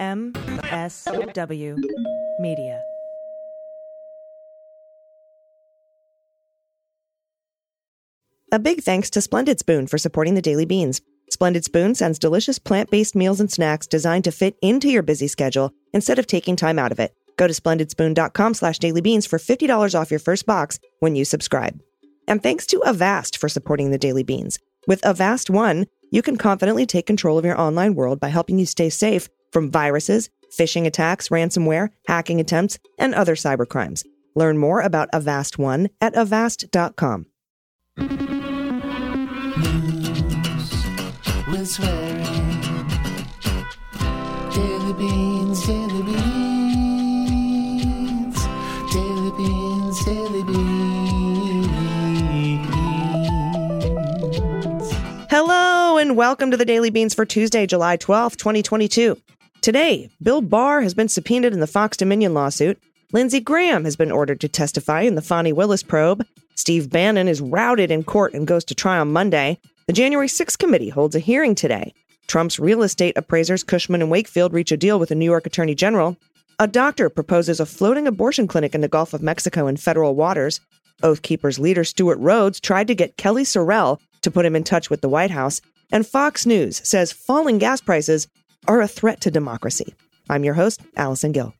MSW Media. A big thanks to Splendid Spoon for supporting the Daily Beans. Splendid Spoon sends delicious plant based meals and snacks designed to fit into your busy schedule instead of taking time out of it. Go to splendidspoon.com slash dailybeans for $50 off your first box when you subscribe. And thanks to Avast for supporting the Daily Beans. With Avast One, you can confidently take control of your online world by helping you stay safe from viruses, phishing attacks, ransomware, hacking attempts, and other cybercrimes. Learn more about Avast One at avast.com. We're swearing. Daily beans, daily beans. Daily beans, daily beans. Hello and welcome to the Daily Beans for Tuesday, July 12th, 2022. Today, Bill Barr has been subpoenaed in the Fox Dominion lawsuit. Lindsey Graham has been ordered to testify in the Fani Willis probe. Steve Bannon is routed in court and goes to trial Monday. The January 6th committee holds a hearing today. Trump's real estate appraisers Cushman and Wakefield reach a deal with the New York Attorney General. A doctor proposes a floating abortion clinic in the Gulf of Mexico in federal waters. Oath Keepers leader Stewart Rhodes tried to get Kelly Sorrell to put him in touch with the White House. And Fox News says falling gas prices are a threat to democracy. I'm your host, Allison Gill.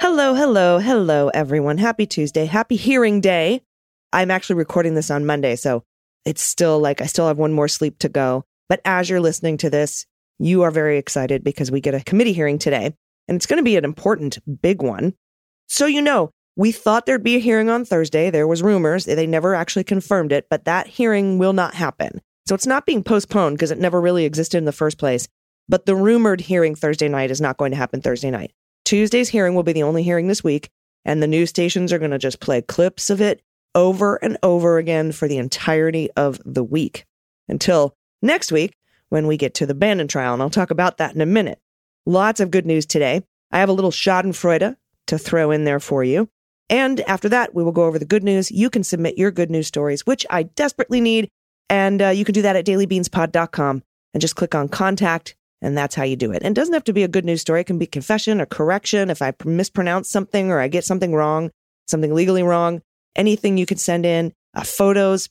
Hello, hello, hello, everyone. Happy Tuesday. Happy hearing day. I'm actually recording this on Monday, so it's still like I still have one more sleep to go. But as you're listening to this, you are very excited because we get a committee hearing today, and it's going to be an important, big one. So, you know, we thought there'd be a hearing on Thursday. There was rumors. They never actually confirmed it, but that hearing will not happen. So it's not being postponed because it never really existed in the first place. But the rumored hearing Thursday night is not going to happen Thursday night. Tuesday's hearing will be the only hearing this week, and the news stations are going to just play clips of it over and over again for the entirety of the week until next week when we get to the Bannon trial. And I'll talk about that in a minute. Lots of good news today. I have a little Schadenfreude to throw in there for you. And after that, we will go over the good news. You can submit your good news stories, which I desperately need. And uh, you can do that at dailybeanspod.com and just click on contact. And that's how you do it. And it doesn't have to be a good news story. It can be confession or correction. If I mispronounce something or I get something wrong, something legally wrong, anything you can send in uh, photos,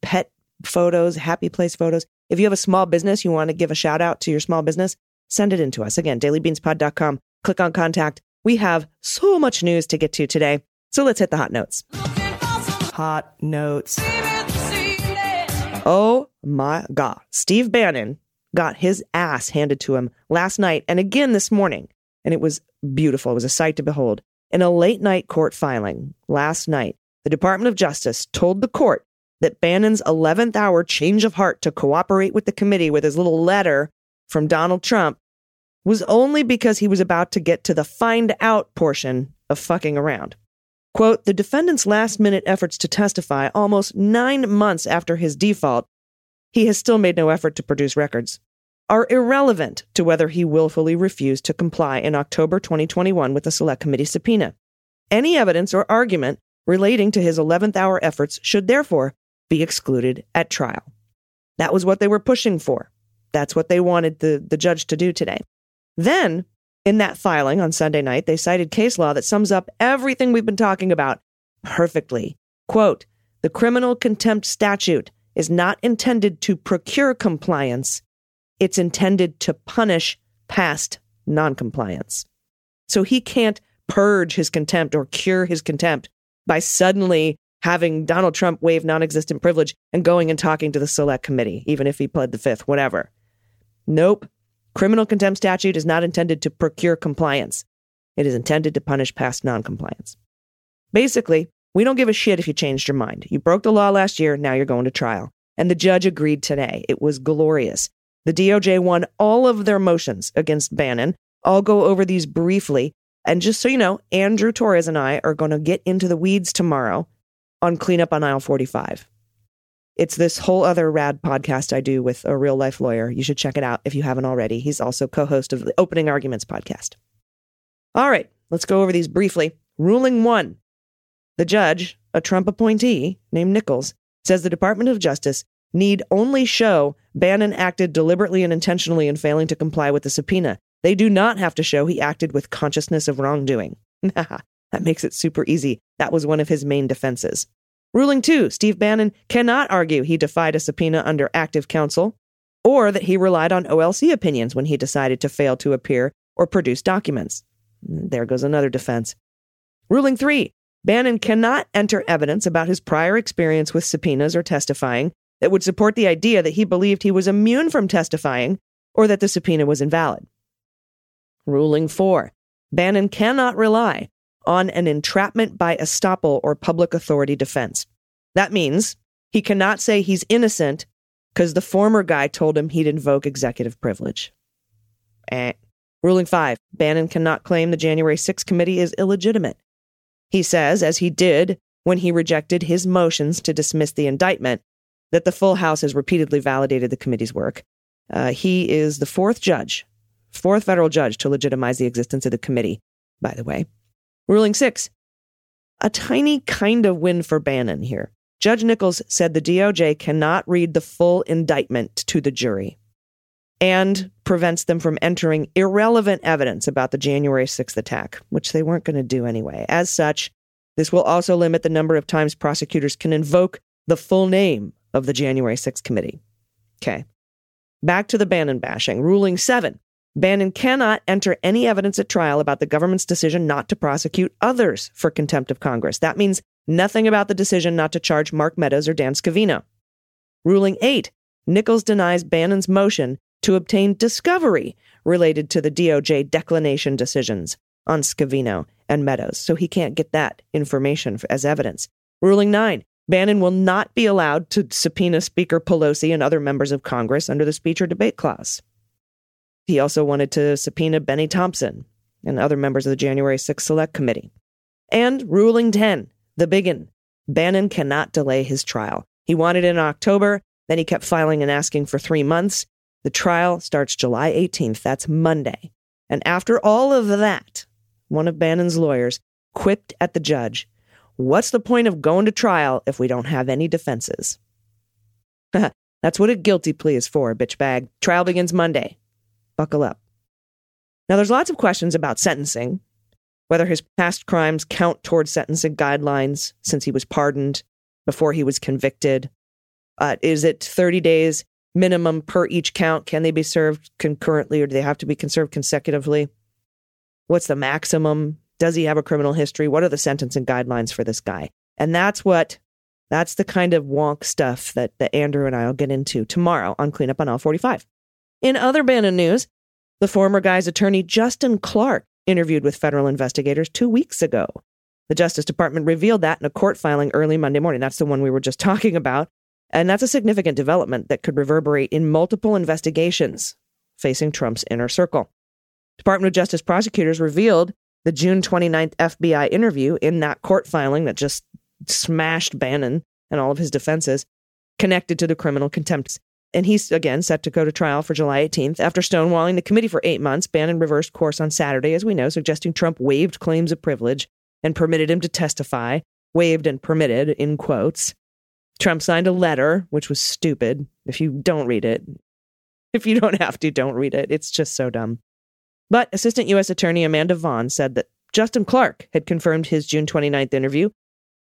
pet photos, happy place photos. If you have a small business, you want to give a shout out to your small business, send it in to us. Again, dailybeanspod.com. Click on contact. We have so much news to get to today. So let's hit the hot notes. Hot notes. Oh my God. Steve Bannon got his ass handed to him last night and again this morning. And it was beautiful. It was a sight to behold. In a late night court filing last night, the Department of Justice told the court that Bannon's 11th hour change of heart to cooperate with the committee with his little letter from Donald Trump was only because he was about to get to the find out portion of fucking around. Quote, the defendant's last minute efforts to testify almost nine months after his default, he has still made no effort to produce records, are irrelevant to whether he willfully refused to comply in October 2021 with the Select Committee subpoena. Any evidence or argument relating to his 11th hour efforts should therefore be excluded at trial. That was what they were pushing for. That's what they wanted the, the judge to do today. Then, in that filing on Sunday night, they cited case law that sums up everything we've been talking about perfectly. Quote, the criminal contempt statute is not intended to procure compliance. It's intended to punish past noncompliance. So he can't purge his contempt or cure his contempt by suddenly having Donald Trump waive non existent privilege and going and talking to the select committee, even if he pled the fifth, whatever. Nope. Criminal contempt statute is not intended to procure compliance. It is intended to punish past noncompliance. Basically, we don't give a shit if you changed your mind. You broke the law last year, now you're going to trial. And the judge agreed today. It was glorious. The DOJ won all of their motions against Bannon. I'll go over these briefly. And just so you know, Andrew Torrez and I are going to get into the weeds tomorrow on cleanup on aisle 45. It's this whole other rad podcast I do with a real life lawyer. You should check it out if you haven't already. He's also co host of the Opening Arguments podcast. All right, let's go over these briefly. Ruling one The judge, a Trump appointee named Nichols, says the Department of Justice need only show Bannon acted deliberately and intentionally in failing to comply with the subpoena. They do not have to show he acted with consciousness of wrongdoing. that makes it super easy. That was one of his main defenses. Ruling two Steve Bannon cannot argue he defied a subpoena under active counsel or that he relied on OLC opinions when he decided to fail to appear or produce documents. There goes another defense. Ruling three Bannon cannot enter evidence about his prior experience with subpoenas or testifying that would support the idea that he believed he was immune from testifying or that the subpoena was invalid. Ruling four Bannon cannot rely on an entrapment by estoppel or public authority defense. That means he cannot say he's innocent because the former guy told him he'd invoke executive privilege. Eh. Ruling five Bannon cannot claim the January 6th committee is illegitimate. He says, as he did when he rejected his motions to dismiss the indictment, that the full House has repeatedly validated the committee's work. Uh, he is the fourth judge, fourth federal judge to legitimize the existence of the committee, by the way. Ruling six, a tiny kind of win for Bannon here. Judge Nichols said the DOJ cannot read the full indictment to the jury and prevents them from entering irrelevant evidence about the January 6th attack, which they weren't going to do anyway. As such, this will also limit the number of times prosecutors can invoke the full name of the January 6th committee. Okay. Back to the Bannon bashing. Ruling 7 Bannon cannot enter any evidence at trial about the government's decision not to prosecute others for contempt of Congress. That means nothing about the decision not to charge Mark Meadows or Dan Scavino. Ruling 8 Nichols denies Bannon's motion to obtain discovery related to the DOJ declination decisions on Scavino and Meadows, so he can't get that information as evidence. Ruling 9 Bannon will not be allowed to subpoena Speaker Pelosi and other members of Congress under the speech or debate clause. He also wanted to subpoena Bennie Thompson and other members of the January 6th Select Committee. And ruling 10, the big one, Bannon cannot delay his trial. He wanted it in October, then he kept filing and asking for three months. The trial starts July 18th. That's Monday. And after all of that, one of Bannon's lawyers quipped at the judge, What's the point of going to trial if we don't have any defenses? That's what a guilty plea is for, bitch bag. Trial begins Monday. Buckle up. Now, there's lots of questions about sentencing, whether his past crimes count towards sentencing guidelines since he was pardoned before he was convicted. Uh, is it 30 days minimum per each count? Can they be served concurrently or do they have to be served consecutively? What's the maximum? Does he have a criminal history? What are the sentencing guidelines for this guy? And that's what that's the kind of wonk stuff that, that Andrew and I will get into tomorrow on Cleanup on Aisle 45. In other Bannon news, the former guy's attorney Justin Clark interviewed with federal investigators two weeks ago. The Justice Department revealed that in a court filing early Monday morning. That's the one we were just talking about. And that's a significant development that could reverberate in multiple investigations facing Trump's inner circle. Department of Justice prosecutors revealed the June 29th FBI interview in that court filing that just smashed Bannon and all of his defenses connected to the criminal contempt. And he's again set to go to trial for July 18th. After stonewalling the committee for eight months, Bannon reversed course on Saturday, as we know, suggesting Trump waived claims of privilege and permitted him to testify, waived and permitted in quotes. Trump signed a letter, which was stupid. If you don't read it, if you don't have to, don't read it. It's just so dumb. But Assistant U.S. Attorney Amanda Vaughn said that Justin Clark had confirmed his June 29th interview.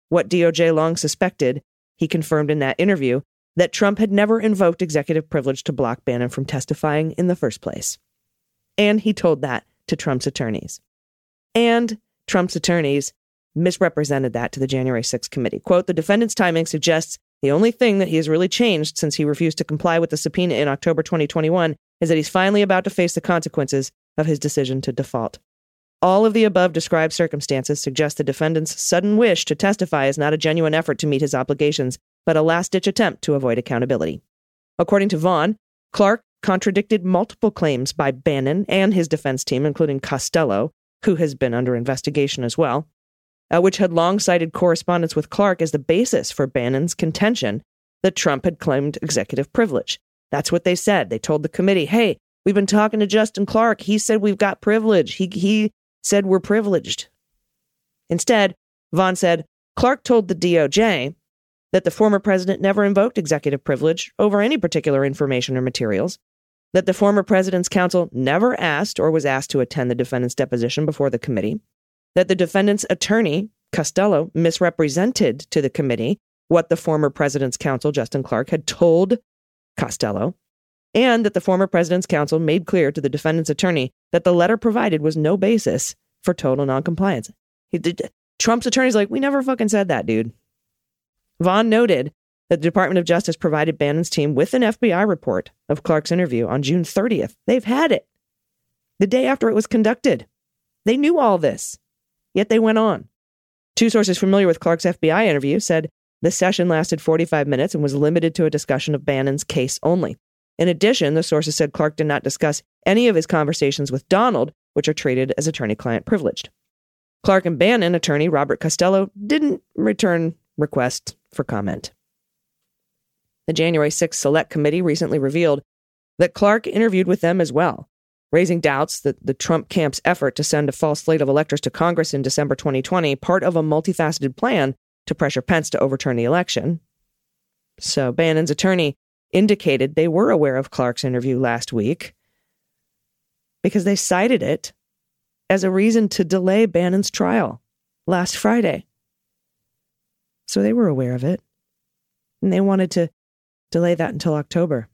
What DOJ long suspected, he confirmed in that interview that Trump had never invoked executive privilege to block Bannon from testifying in the first place. And he told that to Trump's attorneys. And Trump's attorneys misrepresented that to the January 6th committee. Quote, the defendant's timing suggests the only thing that he has really changed since he refused to comply with the subpoena in October 2021 is that he's finally about to face the consequences of his decision to default. All of the above described circumstances suggest the defendant's sudden wish to testify is not a genuine effort to meet his obligations, but a last ditch attempt to avoid accountability. According to Vaughn, Clark contradicted multiple claims by Bannon and his defense team, including Costello, who has been under investigation as well, uh, which had long cited correspondence with Clark as the basis for Bannon's contention that Trump had claimed executive privilege. That's what they said. They told the committee, hey, we've been talking to Justin Clark. He said we've got privilege. He, he said we're privileged. Instead, Vaughn said, Clark told the DOJ that the former president never invoked executive privilege over any particular information or materials, that the former president's counsel never asked or was asked to attend the defendant's deposition before the committee, that the defendant's attorney, Costello, misrepresented to the committee what the former president's counsel, Justin Clark, had told Costello, and that the former president's counsel made clear to the defendant's attorney that the letter provided was no basis for total noncompliance. He did, Trump's attorney's like, we never fucking said that, dude. Vaughn noted that the Department of Justice provided Bannon's team with an FBI report of Clark's interview on June 30th. They've had it the day after it was conducted. They knew all this, yet they went on. Two sources familiar with Clark's FBI interview said the session lasted 45 minutes and was limited to a discussion of Bannon's case only. In addition, the sources said Clark did not discuss any of his conversations with Donald, which are treated as attorney client privileged. Clark and Bannon attorney Robert Costello didn't return requests for comment. The January 6th Select Committee recently revealed that Clark interviewed with them as well, raising doubts that the Trump camp's effort to send a false slate of electors to Congress in December 2020 part of a multifaceted plan to pressure Pence to overturn the election. So Bannon's attorney indicated they were aware of Clark's interview last week because they cited it as a reason to delay Bannon's trial last Friday. So they were aware of it. And they wanted to delay that until October.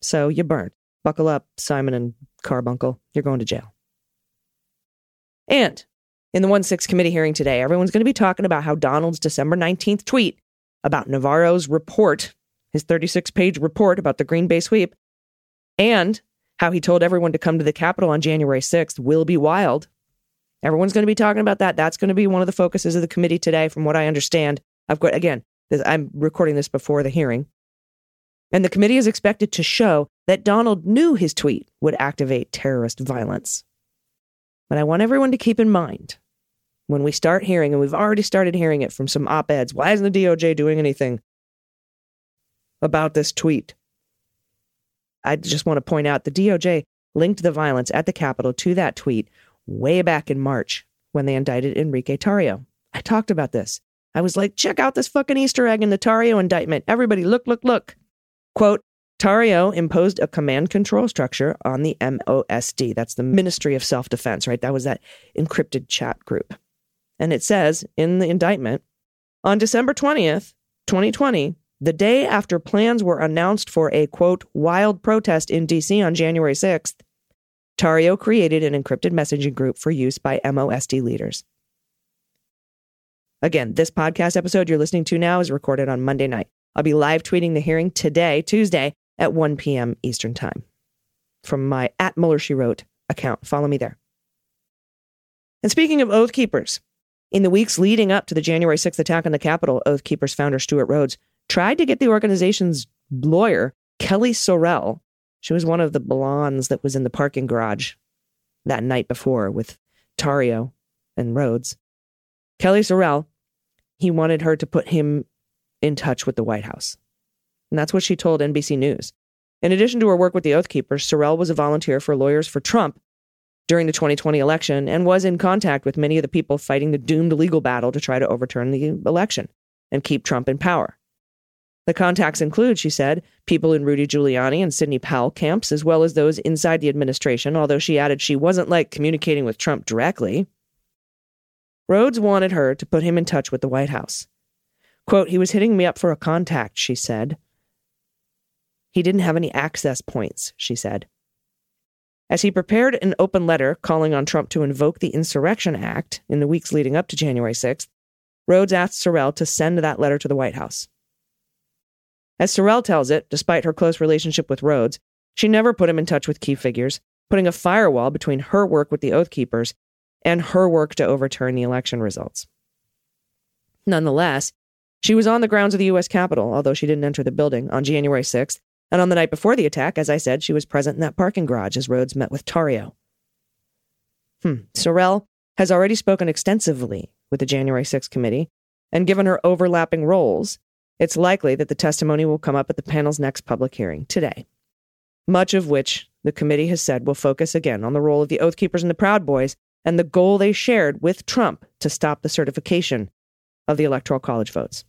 So you burned. Buckle up, Simon and Carbuncle. You're going to jail. And in the 1 6 committee hearing today, everyone's going to be talking about how Donald's December 19th tweet about Navarro's report, his 36 page report about the Green Bay sweep, and how he told everyone to come to the Capitol on January 6th will be wild. Everyone's going to be talking about that. That's going to be one of the focuses of the committee today, from what I understand. I've got, again, this, I'm recording this before the hearing. And the committee is expected to show that Donald knew his tweet would activate terrorist violence. But I want everyone to keep in mind when we start hearing, and we've already started hearing it from some op eds, why isn't the DOJ doing anything about this tweet? I just want to point out the DOJ linked the violence at the Capitol to that tweet way back in March when they indicted Enrique Tarrio. I talked about this. I was like, check out this fucking Easter egg in the Tarrio indictment. Everybody, look, look, look. Quote, Tarrio imposed a command control structure on the MOSD. That's the Ministry of Self Defense, right? That was that encrypted chat group. And it says in the indictment on December 20th, 2020, the day after plans were announced for a quote, wild protest in DC on January 6th, Tarrio created an encrypted messaging group for use by MOSD leaders. Again, this podcast episode you're listening to now is recorded on Monday night. I'll be live tweeting the hearing today, Tuesday, at 1 p.m. Eastern Time from my at Mueller She Wrote account. Follow me there. And speaking of Oath Keepers, in the weeks leading up to the January 6th attack on the Capitol, Oath Keepers founder Stewart Rhodes tried to get the organization's lawyer, Kelly Sorrell, she was one of the blondes that was in the parking garage that night before with Tarrio and Rhodes. Kelly Sorrell, he wanted her to put him in touch with the White House. And that's what she told NBC News. In addition to her work with the Oath Keepers, Sorrell was a volunteer for Lawyers for Trump during the 2020 election and was in contact with many of the people fighting the doomed legal battle to try to overturn the election and keep Trump in power. The contacts include, she said, people in Rudy Giuliani and Sidney Powell camps, as well as those inside the administration, although she added she wasn't like communicating with Trump directly. Rhodes wanted her to put him in touch with the White House. Quote, he was hitting me up for a contact, she said. He didn't have any access points, she said. As he prepared an open letter calling on Trump to invoke the Insurrection Act in the weeks leading up to January 6th, Rhodes asked Sorrell to send that letter to the White House. As Sorrell tells it, despite her close relationship with Rhodes, she never put him in touch with key figures, putting a firewall between her work with the Oath Keepers and her work to overturn the election results. Nonetheless, she was on the grounds of the U.S. Capitol, although she didn't enter the building, on January 6th, and on the night before the attack, as I said, she was present in that parking garage as Rhodes met with Tarrio. Hmm. Sorrell has already spoken extensively with the January 6th committee, and given her overlapping roles, it's likely that the testimony will come up at the panel's next public hearing today, much of which the committee has said will focus again on the role of the Oath Keepers and the Proud Boys and the goal they shared with Trump to stop the certification of the Electoral College votes.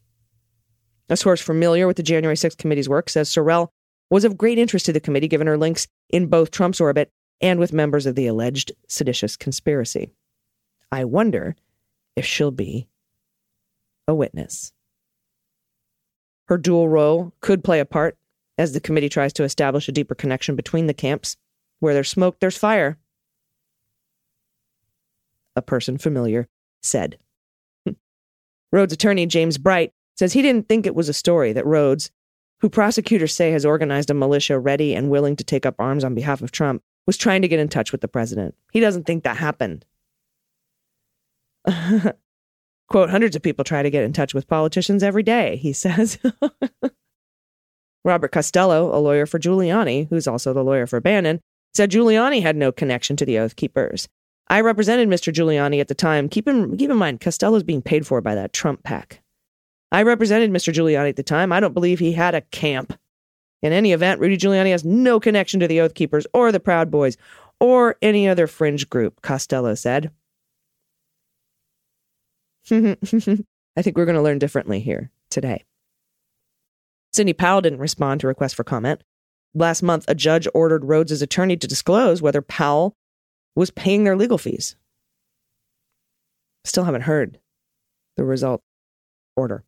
A source familiar with the January 6th committee's work says Sorrell was of great interest to the committee given her links in both Trump's orbit and with members of the alleged seditious conspiracy. I wonder if she'll be a witness. Her dual role could play a part as the committee tries to establish a deeper connection between the camps. Where there's smoke, there's fire. A person familiar said. Rhodes attorney James Bright says he didn't think it was a story that Rhodes, who prosecutors say has organized a militia ready and willing to take up arms on behalf of Trump, was trying to get in touch with the president. He doesn't think that happened. Quote, hundreds of people try to get in touch with politicians every day, he says. Robert Costello, a lawyer for Giuliani, who's also the lawyer for Bannon, said Giuliani had no connection to the Oath Keepers. I represented Mr. Giuliani at the time. Keep in, keep in mind, Costello's being paid for by that Trump pack. I represented Mr. Giuliani at the time. I don't believe he had a camp. In any event, Rudy Giuliani has no connection to the Oath Keepers or the Proud Boys or any other fringe group, Costello said. I think we're going to learn differently here today. Sidney Powell didn't respond to requests for comment. Last month, a judge ordered Rhodes' attorney to disclose whether Powell was paying their legal fees. Still haven't heard the result order.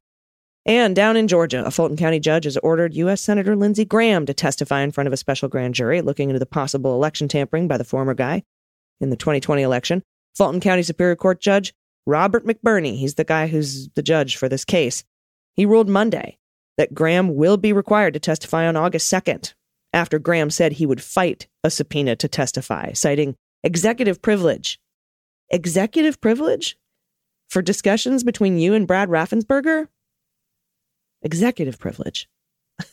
And down in Georgia, a Fulton County judge has ordered U.S. Senator Lindsey Graham to testify in front of a special grand jury looking into the possible election tampering by the former guy in the 2020 election. Fulton County Superior Court Judge Robert McBurney, he's the guy who's the judge for this case, he ruled Monday that Graham will be required to testify on August 2nd, after Graham said he would fight a subpoena to testify, citing executive privilege. Executive privilege? For discussions between you and Brad Raffensperger? Executive privilege.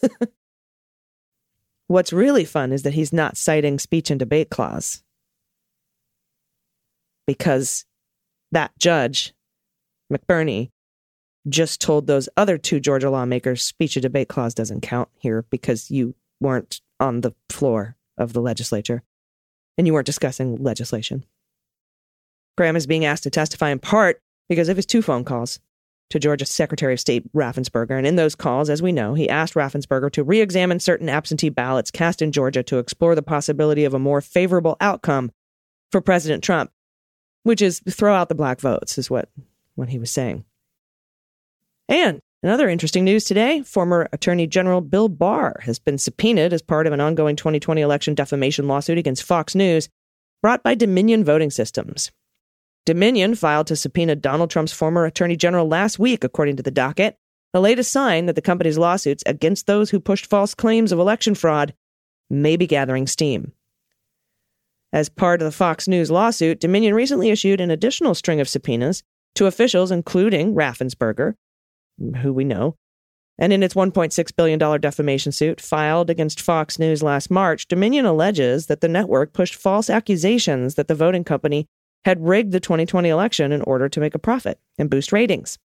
What's really fun is that he's not citing speech and debate clause. Because that judge, McBurney, just told those other two Georgia lawmakers speech and debate clause doesn't count here because you weren't on the floor of the legislature and you weren't discussing legislation. Graham is being asked to testify in part because of his two phone calls to Georgia Secretary of State Raffensperger. And in those calls, as we know, he asked Raffensperger to re examine certain absentee ballots cast in Georgia to explore the possibility of a more favorable outcome for President Trump, which is throw out the black votes, is what, what he was saying. And another interesting news today former Attorney General Bill Barr has been subpoenaed as part of an ongoing 2020 election defamation lawsuit against Fox News brought by Dominion Voting Systems. Dominion filed to subpoena Donald Trump's former Attorney General last week, according to the docket, the latest sign that the company's lawsuits against those who pushed false claims of election fraud may be gathering steam. As part of the Fox News lawsuit, Dominion recently issued an additional string of subpoenas to officials, including Raffensperger, who we know. And in its $1.6 billion defamation suit filed against Fox News last March, Dominion alleges that the network pushed false accusations that the voting company had rigged the 2020 election in order to make a profit and boost ratings.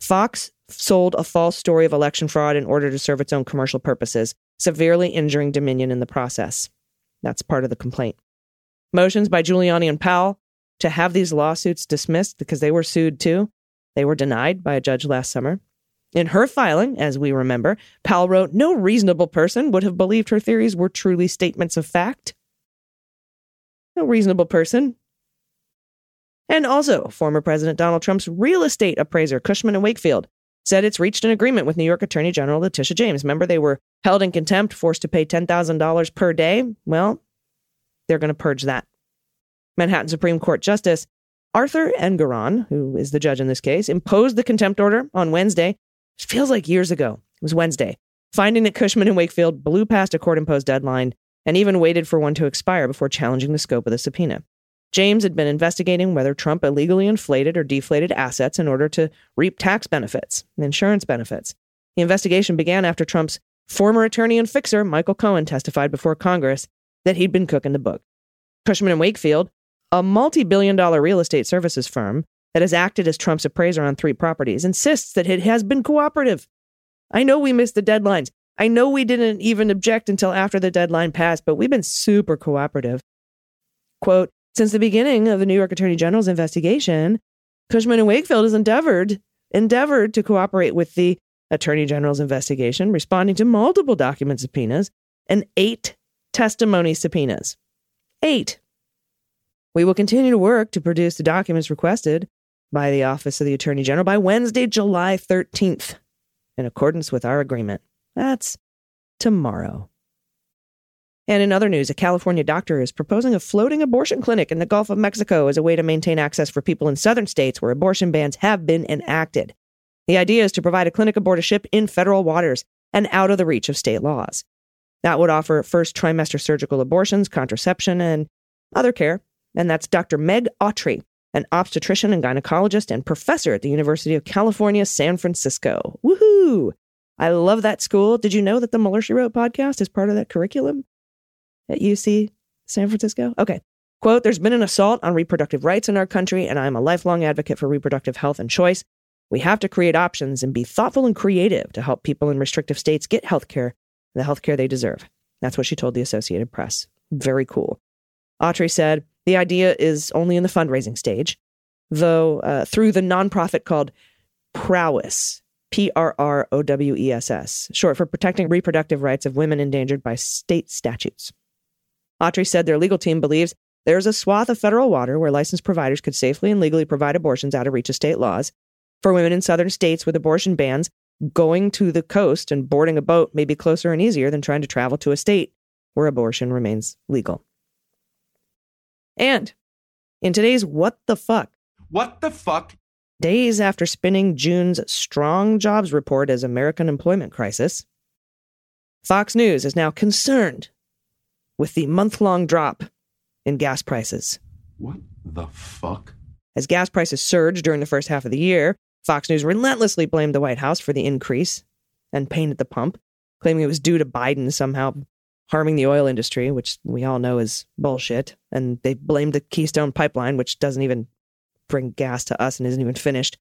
Fox sold a false story of election fraud in order to serve its own commercial purposes, severely injuring Dominion in the process. That's part of the complaint. Motions by Giuliani and Powell to have these lawsuits dismissed because they were sued too. They were denied by a judge last summer. In her filing, as we remember, Powell wrote, No reasonable person would have believed her theories were truly statements of fact. No reasonable person. And also, former President Donald Trump's real estate appraiser, Cushman and Wakefield, said it's reached an agreement with New York Attorney General Letitia James. Remember, they were held in contempt, forced to pay $10,000 per day? Well, they're going to purge that. Manhattan Supreme Court Justice Arthur Engoron, who is the judge in this case, imposed the contempt order on Wednesday it feels like years ago. It was Wednesday. Finding that Cushman and Wakefield blew past a court imposed deadline and even waited for one to expire before challenging the scope of the subpoena. James had been investigating whether Trump illegally inflated or deflated assets in order to reap tax benefits and insurance benefits. The investigation began after Trump's former attorney and fixer, Michael Cohen, testified before Congress that he'd been cooking the book. Cushman and Wakefield, a multi billion dollar real estate services firm, that has acted as Trump's appraiser on three properties insists that it has been cooperative. I know we missed the deadlines. I know we didn't even object until after the deadline passed, but we've been super cooperative. Quote, since the beginning of the New York Attorney General's investigation, Cushman and Wakefield has endeavored endeavored to cooperate with the Attorney General's investigation, responding to multiple document subpoenas and eight testimony subpoenas. Eight. We will continue to work to produce the documents requested by the Office of the Attorney General by Wednesday, July 13th, in accordance with our agreement. That's tomorrow. And in other news, a California doctor is proposing a floating abortion clinic in the Gulf of Mexico as a way to maintain access for people in southern states where abortion bans have been enacted. The idea is to provide a clinic aboard a ship in federal waters and out of the reach of state laws. That would offer first trimester surgical abortions, contraception, and other care. And that's Dr. Meg Autry, an obstetrician and gynecologist and professor at the University of California, San Francisco. Woohoo! I love that school. Did you know that the Mueller She Wrote podcast is part of that curriculum at UC San Francisco? Okay. Quote, there's been an assault on reproductive rights in our country, and I'm a lifelong advocate for reproductive health and choice. We have to create options and be thoughtful and creative to help people in restrictive states get health care, the health care they deserve. That's what she told the Associated Press. Very cool. Autry said the idea is only in the fundraising stage, though uh, through the nonprofit called Prowess, P R R O W E S S, short for Protecting Reproductive Rights of Women Endangered by State Statutes. Autry said their legal team believes there's a swath of federal water where licensed providers could safely and legally provide abortions out of reach of state laws, for women in southern states with abortion bans, going to the coast and boarding a boat may be closer and easier than trying to travel to a state where abortion remains legal. And in today's What the Fuck, What the fuck? days after spinning June's strong jobs report as American employment crisis, Fox News is now concerned with the month long drop in gas prices. What the fuck? As gas prices surged during the first half of the year, Fox News relentlessly blamed the White House for the increase and pain at the pump, claiming it was due to Biden somehow harming the oil industry, which we all know is bullshit. And they blamed the Keystone Pipeline, which doesn't even bring gas to us and isn't even finished.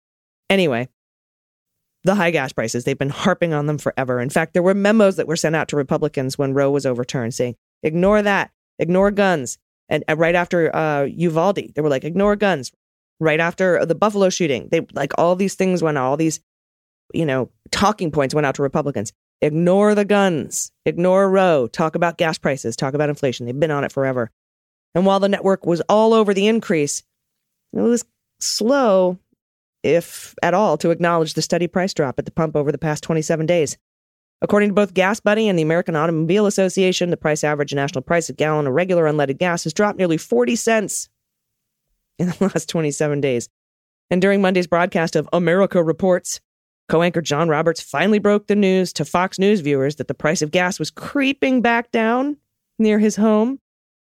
Anyway, the high gas prices, they've been harping on them forever. In fact, there were memos that were sent out to Republicans when Roe was overturned saying, ignore that, ignore guns. And uh, right after uh, Uvalde, they were like, ignore guns. Right after the Buffalo shooting, they like all these things went, all these, you know, talking points went out to Republicans. Ignore the guns, ignore Roe, talk about gas prices, talk about inflation. They've been on it forever. And while the network was all over the increase, it was slow, if at all, to acknowledge the steady price drop at the pump over the past 27 days. According to both Gas Buddy and the American Automobile Association, the price average national price a gallon of regular unleaded gas has dropped nearly 40 cents in the last 27 days. And during Monday's broadcast of America Reports, co anchor John Roberts finally broke the news to Fox News viewers that the price of gas was creeping back down near his home.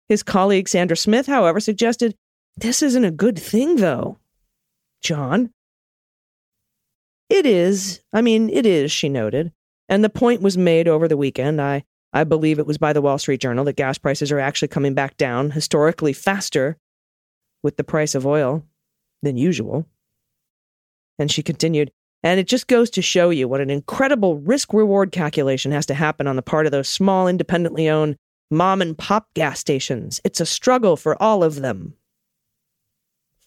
His colleague Sandra Smith, however, suggested this isn't a good thing, though. John? It is. I mean, it is, she noted. And the point was made over the weekend. I, I believe it was by the Wall Street Journal that gas prices are actually coming back down historically faster with the price of oil than usual. And she continued, and it just goes to show you what an incredible risk reward calculation has to happen on the part of those small, independently owned mom and pop gas stations. It's a struggle for all of them.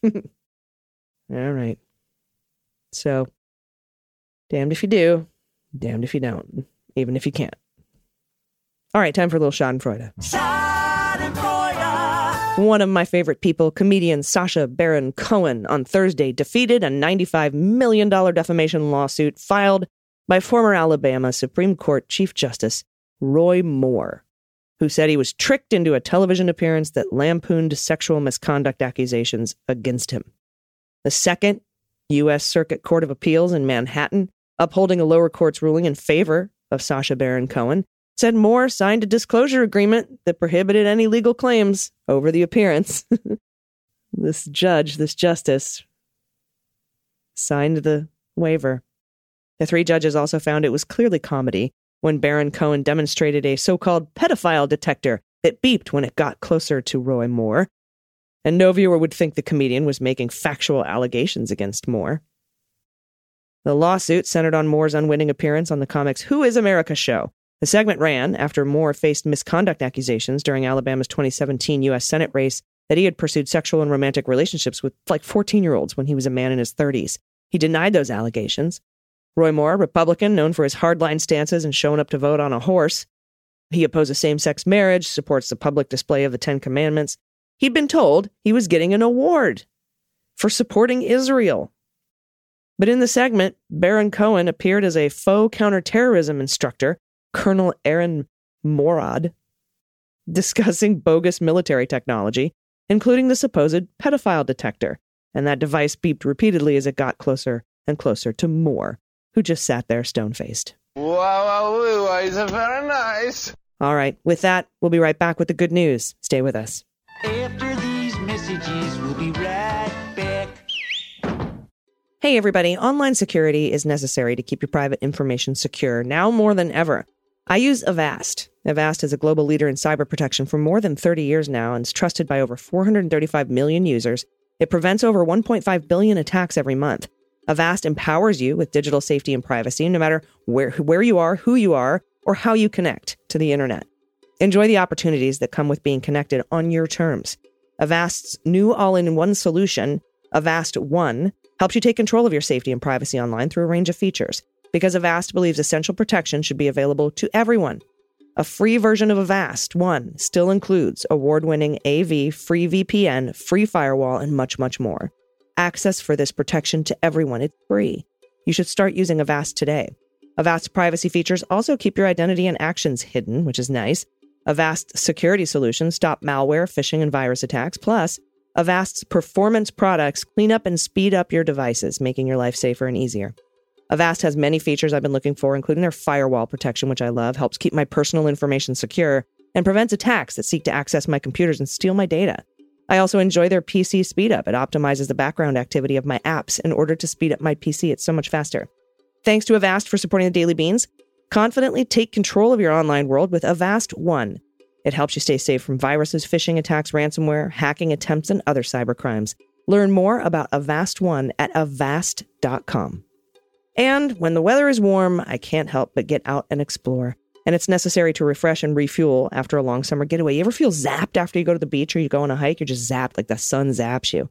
all right. So, damned if you do, damned if you don't, even if you can't. All right, time for a little Schadenfreude. One of my favorite people, comedian Sacha Baron Cohen, on Thursday defeated a $95 million defamation lawsuit filed by former Alabama Supreme Court Chief Justice Roy Moore, who said he was tricked into a television appearance that lampooned sexual misconduct accusations against him. The second U.S. Circuit Court of Appeals in Manhattan, upholding a lower court's ruling in favor of Sacha Baron Cohen, said Moore signed a disclosure agreement that prohibited any legal claims over the appearance. this judge, this justice, signed the waiver. The three judges also found it was clearly comedy when Baron Cohen demonstrated a so called pedophile detector that beeped when it got closer to Roy Moore. And no viewer would think the comedian was making factual allegations against Moore. The lawsuit centered on Moore's unwitting appearance on the comic's Who is America show, the segment ran after Moore faced misconduct accusations during Alabama's 2017 U.S. Senate race that he had pursued sexual and romantic relationships with like 14 year olds when he was a man in his 30s. He denied those allegations. Roy Moore, Republican, known for his hardline stances and showing up to vote on a horse. He opposes same sex marriage, supports the public display of the Ten Commandments. He'd been told he was getting an award for supporting Israel. But in the segment, Baron Cohen appeared as a faux counterterrorism instructor, Colonel Erran Morad, discussing bogus military technology, including the supposed pedophile detector. And that device beeped repeatedly as it got closer and closer to Moore, who just sat there stone faced. Wow, wow, wow, is very nice. All right, with that, we'll be right back with the good news. Stay with us. After these messages, we'll be right back. Hey, everybody, online security is necessary to keep your private information secure now more than ever. I use Avast. Avast is a global leader in cyber protection for more than 30 years now and is trusted by over 435 million users. It prevents over 1.5 billion attacks every month. Avast empowers you with digital safety and privacy no matter where, where you are, who you are, or how you connect to the internet. Enjoy the opportunities that come with being connected on your terms. Avast's new all in one solution, Avast One, helps you take control of your safety and privacy online through a range of features because Avast believes essential protection should be available to everyone. A free version of Avast One still includes award winning AV, free VPN, free firewall, and much, much more. Access for this protection to everyone. It's free. You should start using Avast today. Avast's privacy features also keep your identity and actions hidden, which is nice. Avast security solutions stop malware, phishing, and virus attacks. Plus, Avast's performance products clean up and speed up your devices, making your life safer and easier. Avast has many features I've been looking for, including their firewall protection, which I love, helps keep my personal information secure, and prevents attacks that seek to access my computers and steal my data. I also enjoy their PC speedup. It optimizes the background activity of my apps in order to speed up my PC. It's so much faster. Thanks to Avast for supporting the Daily Beans. Confidently take control of your online world with Avast One. It helps you stay safe from viruses, phishing attacks, ransomware, hacking attempts, and other cybercrimes. Learn more about Avast One at avast.com. And when the weather is warm, I can't help but get out and explore. And it's necessary to refresh and refuel after a long summer getaway. You ever feel zapped after you go to the beach or you go on a hike? You're just zapped like the sun zaps you.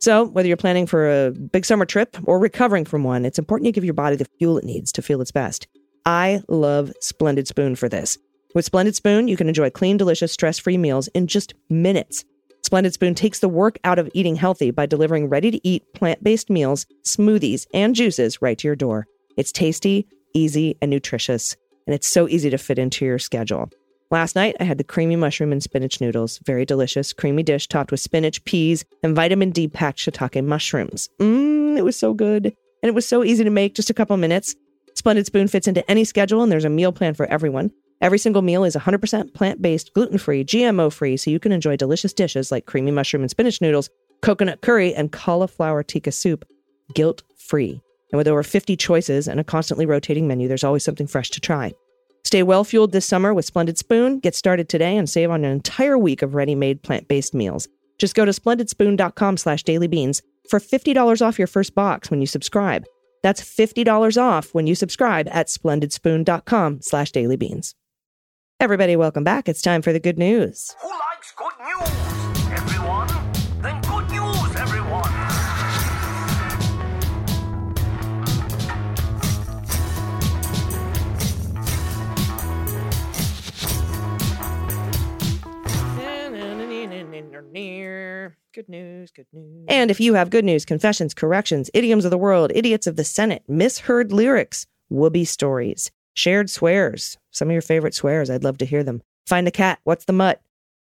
So, whether you're planning for a big summer trip or recovering from one, it's important you give your body the fuel it needs to feel its best. I love Splendid Spoon for this. With Splendid Spoon, you can enjoy clean, delicious, stress free meals in just minutes. Splendid Spoon takes the work out of eating healthy by delivering ready to eat plant based meals, smoothies, and juices right to your door. It's tasty, easy, and nutritious, and it's so easy to fit into your schedule. Last night, I had the creamy mushroom and spinach noodles. Very delicious, creamy dish topped with spinach, peas, and vitamin D packed shiitake mushrooms. Mmm, it was so good. And it was so easy to make, just a couple minutes. Splendid Spoon fits into any schedule, and there's a meal plan for everyone. Every single meal is 100% plant based, gluten free, GMO free, so you can enjoy delicious dishes like creamy mushroom and spinach noodles, coconut curry, and cauliflower tikka soup guilt free. And with over 50 choices and a constantly rotating menu, there's always something fresh to try. Stay well fueled this summer with Splendid Spoon. Get started today and save on an entire week of ready-made plant-based meals. Just go to splendidspoon.com slash dailybeans for $50 off your first box when you subscribe. That's $50 off when you subscribe at splendidspoon.com slash dailybeans. Everybody, welcome back. It's time for the good news. Who likes good news? Everyone? Then good news, everyone! Good news, good news. And if you have good news, confessions, corrections, idioms of the world, idiots of the Senate, misheard lyrics, whoopee stories, shared swears, some of your favorite swears, I'd love to hear them. Find the cat, what's the mutt?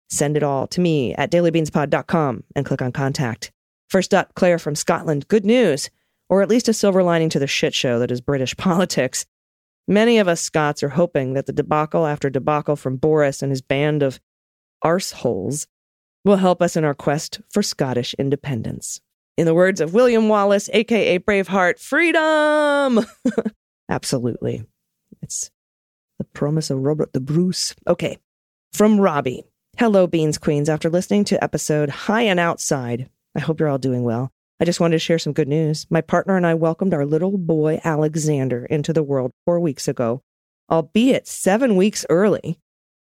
Send it all to me at dailybeanspod.com and click on contact. First up, Claire from Scotland. Good news, or at least a silver lining to the shit show that is British politics. Many of us Scots are hoping that the debacle after debacle from Boris and his band of arseholes will help us in our quest for Scottish independence. In the words of William Wallace, aka Braveheart, freedom! Absolutely. It's the promise of Robert the Bruce. Okay. From Robbie. Hello, Beans Queens. After listening to episode High and Outside, I hope you're all doing well. I just wanted to share some good news. My partner and I welcomed our little boy Alexander into the world four weeks ago, albeit seven weeks early.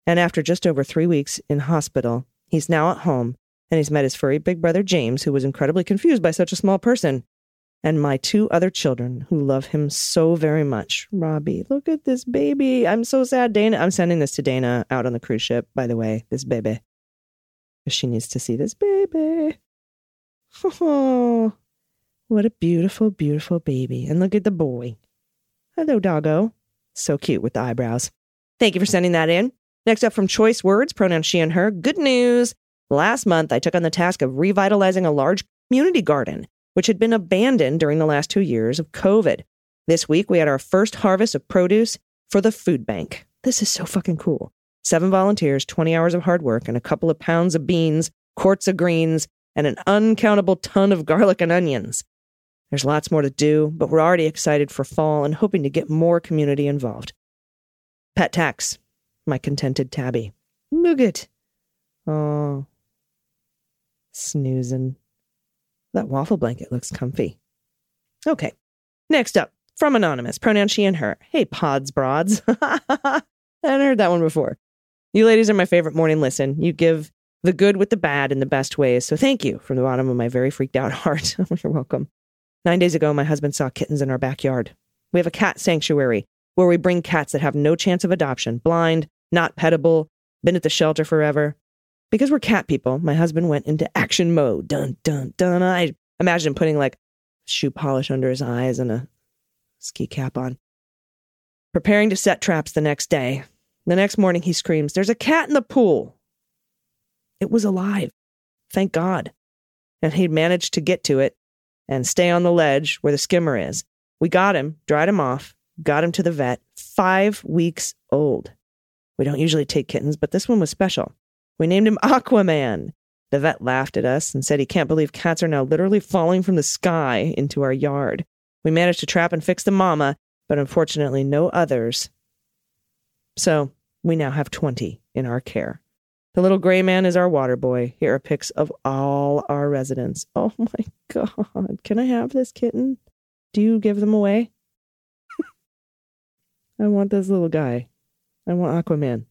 And after just over three weeks in hospital, he's now at home and he's met his furry big brother James, who was incredibly confused by such a small person. And my two other children who love him so very much. Robbie, look at this baby. I'm so sad. Dana, I'm sending this to Dana out on the cruise ship, by the way, this baby. She needs to see this baby. Oh, what a beautiful, beautiful baby. And look at the boy. Hello, doggo. So cute with the eyebrows. Thank you for sending that in. Next up from Choice Words, pronoun she and her. Good news. Last month, I took on the task of revitalizing a large community garden, which had been abandoned during the last two years of COVID. This week, we had our first harvest of produce for the food bank. This is so fucking cool. Seven volunteers, 20 hours of hard work, and a couple of pounds of beans, quarts of greens, and an uncountable ton of garlic and onions. There's lots more to do, but we're already excited for fall and hoping to get more community involved. Pet tax, my contented tabby. Nougat. Oh, snoozing. That waffle blanket looks comfy. Okay. Next up, from Anonymous, pronoun she and her. Hey, pods, broads. I heard that one before. You ladies are my favorite morning listen. You give the good with the bad in the best ways. So thank you from the bottom of my very freaked out heart. You're welcome. Nine days ago, my husband saw kittens in our backyard. We have a cat sanctuary where we bring cats that have no chance of adoption, blind, not pettable, been at the shelter forever. Because we're cat people, my husband went into action mode. Dun, dun, dun. I imagine putting like shoe polish under his eyes and a ski cap on. Preparing to set traps the next day. The next morning, he screams, There's a cat in the pool. It was alive. Thank God. And he'd managed to get to it and stay on the ledge where the skimmer is. We got him, dried him off, got him to the vet, five weeks old. We don't usually take kittens, but this one was special. We named him Aquaman. The vet laughed at us and said he can't believe cats are now literally falling from the sky into our yard. We managed to trap and fix the mama, but unfortunately no others. So we now have 20 in our care. The little gray man is our water boy. Here are pics of all our residents. Oh my God. Can I have this kitten? Do you give them away? I want this little guy. I want Aquaman.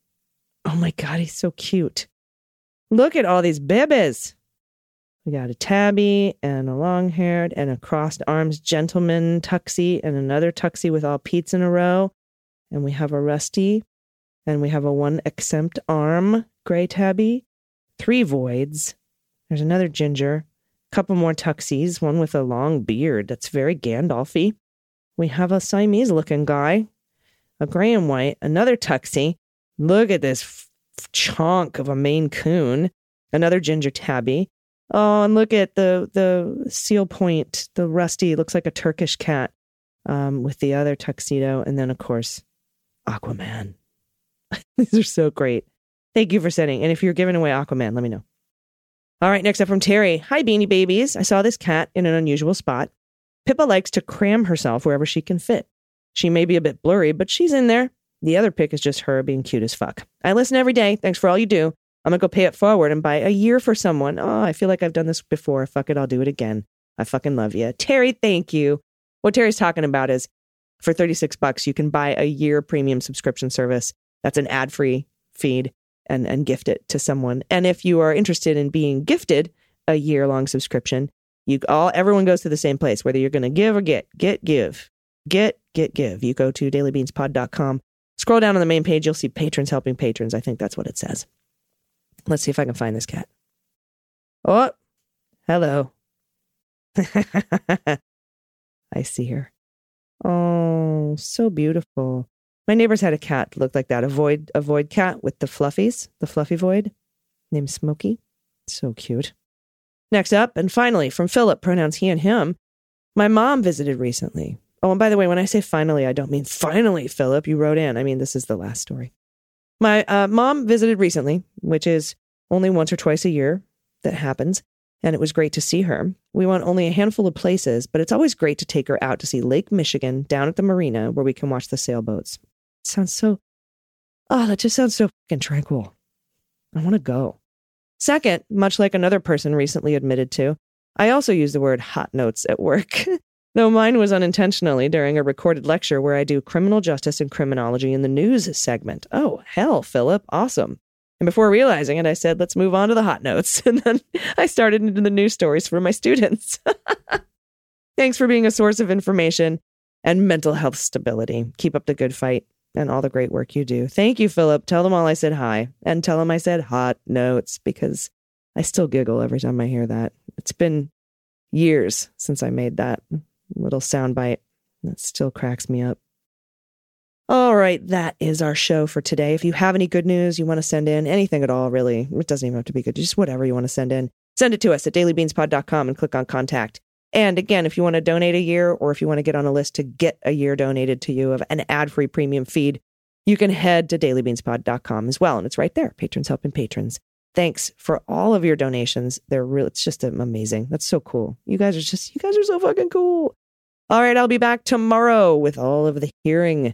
Oh my God, he's so cute. Look at all these babies. We got a tabby and a long haired and a crossed arms gentleman tuxie and another tuxie with all Pete's in a row. And we have a rusty and we have a one exempt arm gray tabby, three voids. There's another ginger, a couple more tuxies, one with a long beard that's very Gandalfy. We have a Siamese looking guy, a gray and white, another tuxie. Look at this chunk of a Maine coon, another ginger tabby. Oh, and look at the the seal point, the rusty looks like a Turkish cat, um, with the other tuxedo, and then of course, Aquaman. These are so great. Thank you for sending. And if you're giving away Aquaman, let me know. All right, next up from Terry. Hi, Beanie Babies. I saw this cat in an unusual spot. Pippa likes to cram herself wherever she can fit. She may be a bit blurry, but she's in there. The other pick is just her being cute as fuck. I listen every day. Thanks for all you do. I'm gonna go pay it forward and buy a year for someone. Oh, I feel like I've done this before. Fuck it, I'll do it again. I fucking love you. Terry, thank you. What Terry's talking about is for 36 bucks, you can buy a year premium subscription service. That's an ad free feed and, and gift it to someone. And if you are interested in being gifted a year long subscription, you all everyone goes to the same place, whether you're going to give or get, get, give, get, get, give. You go to dailybeanspod.com, scroll down on the main page, you'll see patrons helping patrons. I think that's what it says. Let's see if I can find this cat. Oh, hello. I see her. Oh, so beautiful. My neighbors had a cat looked like that, a void, a void cat with the fluffies, the fluffy void, named Smokey. So cute. Next up, and finally, from Philip, pronouns he and him. My mom visited recently. Oh, and by the way, when I say finally, I don't mean finally, Philip. You wrote in. I mean, this is the last story. My uh, mom visited recently, which is only once or twice a year that happens, and it was great to see her. We went only a handful of places, but it's always great to take her out to see Lake Michigan down at the marina where we can watch the sailboats. It sounds so, oh, that just sounds so fucking tranquil. I want to go. Second, much like another person recently admitted to, I also use the word hot notes at work. Though mine was unintentionally during a recorded lecture where I do criminal justice and criminology in the news segment. Oh, hell, Philip, awesome. And before realizing it, I said, let's move on to the hot notes. And then I started into the news stories for my students. Thanks for being a source of information and mental health stability. Keep up the good fight and all the great work you do. Thank you, Philip. Tell them all I said hi and tell them I said hot notes because I still giggle every time I hear that. It's been years since I made that little soundbite. That still cracks me up. All right, that is our show for today. If you have any good news you want to send in, anything at all, really, it doesn't even have to be good, just whatever you want to send in, send it to us at dailybeanspod.com and click on contact. And again, if you want to donate a year or if you want to get on a list to get a year donated to you of an ad free premium feed, you can head to dailybeanspod.com as well. And it's right there patrons helping patrons. Thanks for all of your donations. They're real, it's just amazing. That's so cool. You guys are just, you guys are so fucking cool. All right, I'll be back tomorrow with all of the hearing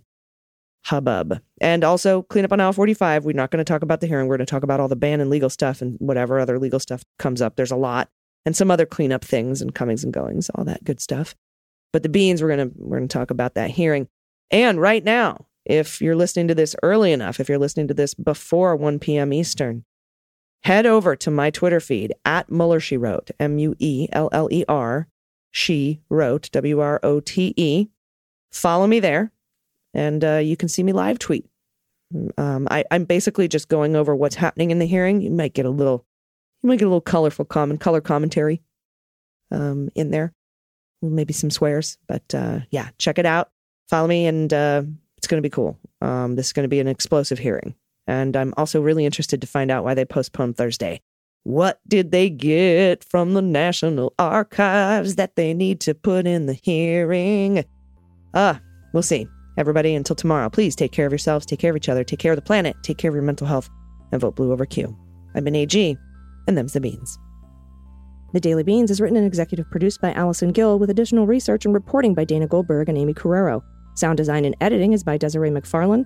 hubbub. And also clean up on aisle 45. We're not going to talk about the hearing. We're going to talk about all the Bannon legal stuff and whatever other legal stuff comes up. There's a lot and some other cleanup things and comings and goings, all that good stuff. But the beans, we're going to, we're going to talk about that hearing. And right now, if you're listening to this early enough, if you're listening to this before 1 p.m. Eastern, head over to my Twitter feed at Mueller She Wrote, M U E L L E R, She Wrote, W R O T E. Follow me there and uh, you can see me live tweet. Um, I, I'm basically just going over what's happening in the hearing. You might get a little, you might get a little colorful comment, color commentary um, in there, maybe some swears. But uh, yeah, check it out. Follow me, and uh, it's going to be cool. Um, this is going to be an explosive hearing, and I'm also really interested to find out why they postponed Thursday. What did they get from the National Archives that they need to put in the hearing? Ah, we'll see. Everybody, until tomorrow, please take care of yourselves, take care of each other, take care of the planet, take care of your mental health, and vote blue over Q. I've been AG, and them's the beans. The Daily Beans is written and executive produced by Allison Gill, with additional research and reporting by Dana Goldberg and Aimee Carrero. Sound design and editing is by Desiree McFarlane,